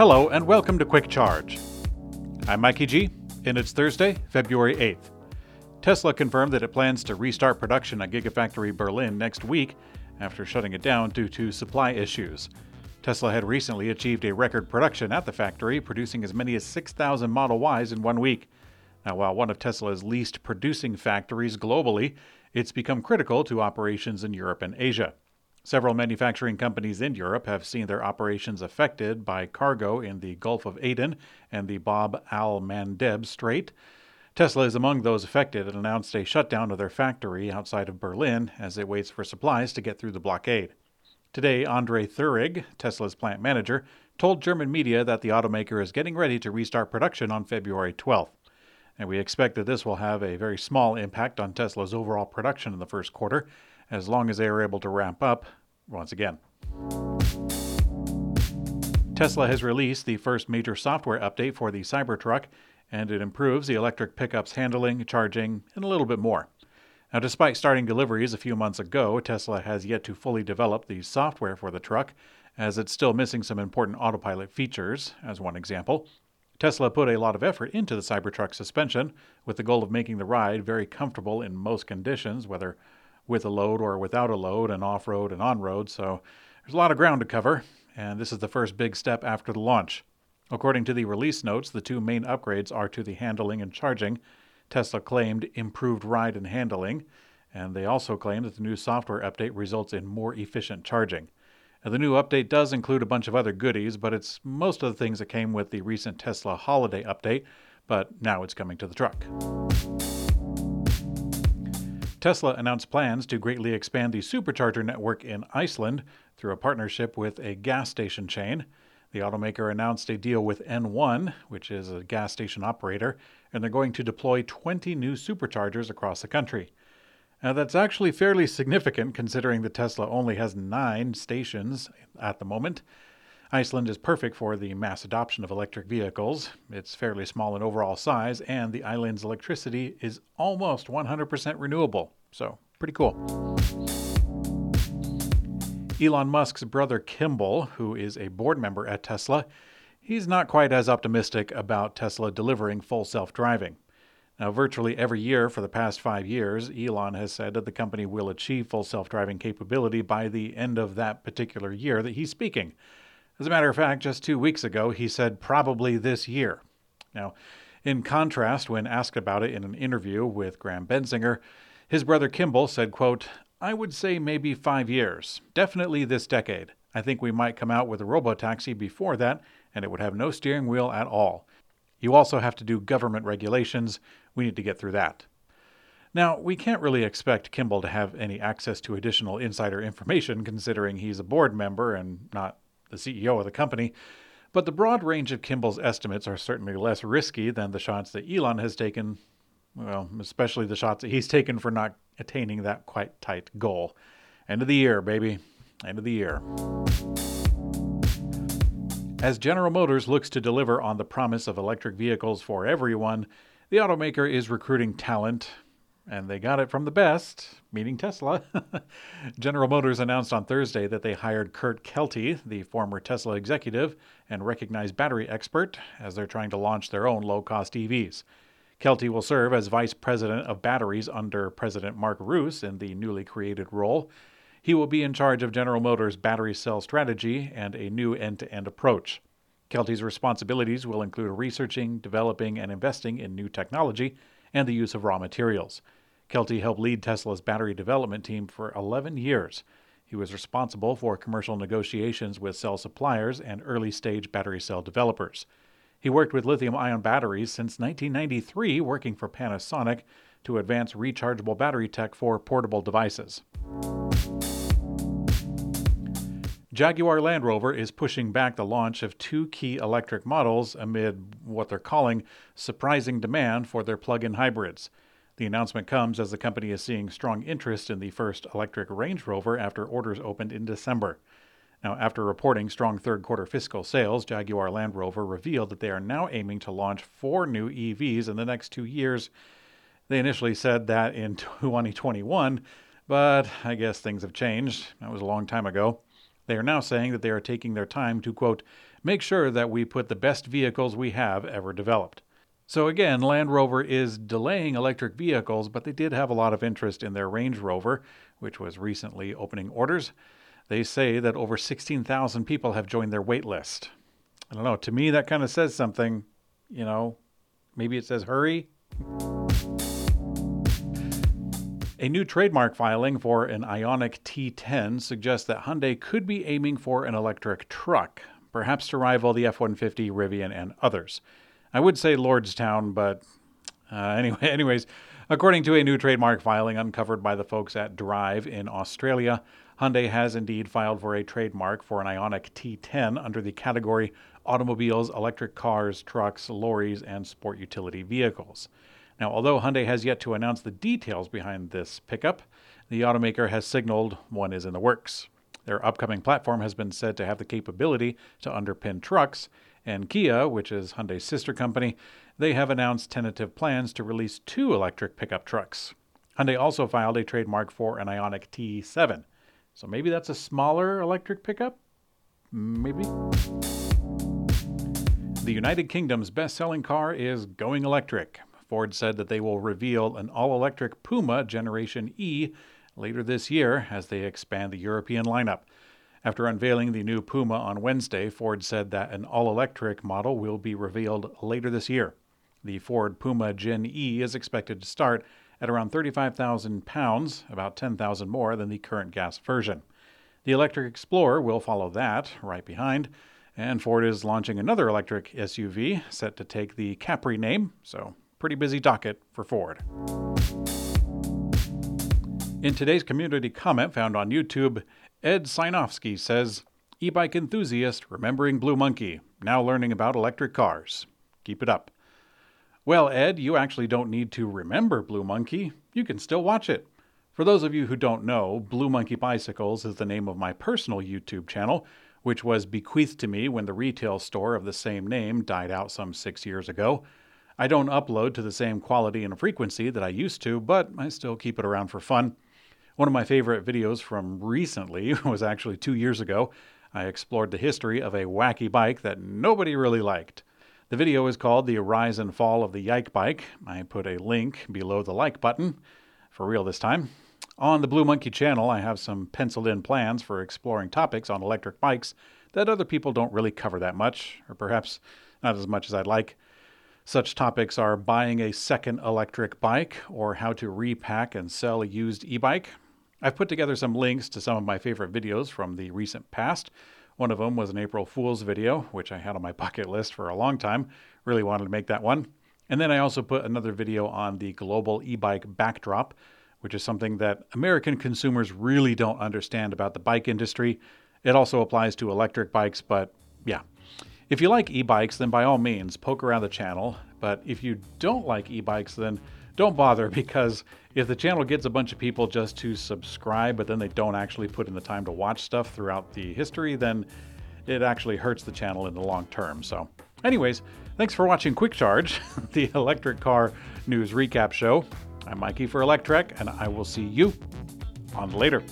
Hello, and welcome to Quick Charge. I'm Mikey G, and it's Thursday, February 8th. Tesla confirmed that it plans to restart production at Gigafactory Berlin next week after shutting it down due to supply issues. Tesla had recently achieved a record production at the factory, producing as many as 6,000 Model Ys in one week. Now, while one of Tesla's least producing factories globally, it's become critical to operations in Europe and Asia. Several manufacturing companies in Europe have seen their operations affected by cargo in the Gulf of Aden and the Bab al Mandeb Strait. Tesla is among those affected and announced a shutdown of their factory outside of Berlin as it waits for supplies to get through the blockade. Today, Andre Thierig, Tesla's plant manager, told German media that the automaker is getting ready to restart production on February 12th. And we expect that this will have a very small impact on Tesla's overall production in the first quarter, as long as they are able to ramp up once again. Tesla has released the first major software update for the Cybertruck, and it improves the electric pickup's handling, charging, and a little bit more. Now, despite starting deliveries a few months ago, Tesla has yet to fully develop the software for the truck, as it's still missing some important autopilot features, as one example. Tesla put a lot of effort into the Cybertruck suspension with the goal of making the ride very comfortable in most conditions, whether with a load or without a load, and off road and on road, so there's a lot of ground to cover, and this is the first big step after the launch. According to the release notes, the two main upgrades are to the handling and charging. Tesla claimed improved ride and handling, and they also claim that the new software update results in more efficient charging. Now, the new update does include a bunch of other goodies, but it's most of the things that came with the recent Tesla holiday update, but now it's coming to the truck. Tesla announced plans to greatly expand the supercharger network in Iceland through a partnership with a gas station chain. The automaker announced a deal with N1, which is a gas station operator, and they're going to deploy 20 new superchargers across the country. Now, that's actually fairly significant considering that Tesla only has nine stations at the moment. Iceland is perfect for the mass adoption of electric vehicles. It's fairly small in overall size, and the island's electricity is almost 100% renewable. So, pretty cool. Elon Musk's brother Kimbal, who is a board member at Tesla, he's not quite as optimistic about Tesla delivering full self driving. Now, virtually every year for the past five years, Elon has said that the company will achieve full self driving capability by the end of that particular year that he's speaking. As a matter of fact, just two weeks ago, he said probably this year. Now, in contrast, when asked about it in an interview with Graham Bensinger, his brother Kimbal said, quote, I would say maybe five years, definitely this decade. I think we might come out with a robotaxi before that, and it would have no steering wheel at all. You also have to do government regulations. We need to get through that. Now, we can't really expect Kimbal to have any access to additional insider information considering he's a board member and not the CEO of the company, but the broad range of Kimbal's estimates are certainly less risky than the shots that Elon has taken, well, especially the shots that he's taken for not attaining that quite tight goal. End of the year, baby. End of the year. As General Motors looks to deliver on the promise of electric vehicles for everyone, the automaker is recruiting talent, and they got it from the best, meaning Tesla. General Motors announced on Thursday that they hired Kurt Kelty, the former Tesla executive and recognized battery expert, as they're trying to launch their own low cost EVs. Kelty will serve as vice president of batteries under President Mark Reuss in the newly created role. He will be in charge of General Motors' battery cell strategy and a new end to end approach. Kelty's responsibilities will include researching, developing, and investing in new technology and the use of raw materials. Kelty helped lead Tesla's battery development team for 11 years. He was responsible for commercial negotiations with cell suppliers and early stage battery cell developers. He worked with lithium ion batteries since 1993, working for Panasonic to advance rechargeable battery tech for portable devices. Jaguar Land Rover is pushing back the launch of two key electric models amid what they're calling surprising demand for their plug in hybrids. The announcement comes as the company is seeing strong interest in the first electric Range Rover after orders opened in December. Now, after reporting strong third quarter fiscal sales, Jaguar Land Rover revealed that they are now aiming to launch four new EVs in the next two years. They initially said that in 2021, but I guess things have changed. That was a long time ago. They are now saying that they are taking their time to, quote, make sure that we put the best vehicles we have ever developed. So again, Land Rover is delaying electric vehicles, but they did have a lot of interest in their Range Rover, which was recently opening orders. They say that over 16,000 people have joined their wait list. I don't know, to me that kind of says something, you know, maybe it says hurry. A new trademark filing for an IONIQ T10 suggests that Hyundai could be aiming for an electric truck, perhaps to rival the F 150, Rivian, and others. I would say Lordstown, but uh, anyway, anyways, according to a new trademark filing uncovered by the folks at Drive in Australia, Hyundai has indeed filed for a trademark for an IONIQ T10 under the category automobiles, electric cars, trucks, lorries, and sport utility vehicles. Now, although Hyundai has yet to announce the details behind this pickup, the automaker has signaled one is in the works. Their upcoming platform has been said to have the capability to underpin trucks, and Kia, which is Hyundai's sister company, they have announced tentative plans to release two electric pickup trucks. Hyundai also filed a trademark for an IONIQ T7. So maybe that's a smaller electric pickup? Maybe. The United Kingdom's best selling car is going electric. Ford said that they will reveal an all electric Puma Generation E later this year as they expand the European lineup. After unveiling the new Puma on Wednesday, Ford said that an all electric model will be revealed later this year. The Ford Puma Gen E is expected to start at around 35,000 pounds, about 10,000 more than the current gas version. The electric Explorer will follow that right behind, and Ford is launching another electric SUV set to take the Capri name, so pretty busy docket for Ford. In today's community comment found on YouTube, Ed Sinovsky says, E bike enthusiast remembering Blue Monkey, now learning about electric cars. Keep it up. Well, Ed, you actually don't need to remember Blue Monkey. You can still watch it. For those of you who don't know, Blue Monkey Bicycles is the name of my personal YouTube channel, which was bequeathed to me when the retail store of the same name died out some six years ago. I don't upload to the same quality and frequency that I used to, but I still keep it around for fun. One of my favorite videos from recently was actually two years ago. I explored the history of a wacky bike that nobody really liked. The video is called The Rise and Fall of the Yike Bike. I put a link below the like button, for real this time. On the Blue Monkey channel, I have some penciled in plans for exploring topics on electric bikes that other people don't really cover that much, or perhaps not as much as I'd like. Such topics are buying a second electric bike, or how to repack and sell a used e bike, I've put together some links to some of my favorite videos from the recent past. One of them was an April Fool's video, which I had on my bucket list for a long time. Really wanted to make that one. And then I also put another video on the global e bike backdrop, which is something that American consumers really don't understand about the bike industry. It also applies to electric bikes, but yeah. If you like e bikes, then by all means, poke around the channel. But if you don't like e bikes, then don't bother because if the channel gets a bunch of people just to subscribe, but then they don't actually put in the time to watch stuff throughout the history, then it actually hurts the channel in the long term. So, anyways, thanks for watching Quick Charge, the electric car news recap show. I'm Mikey for Electrek, and I will see you on later.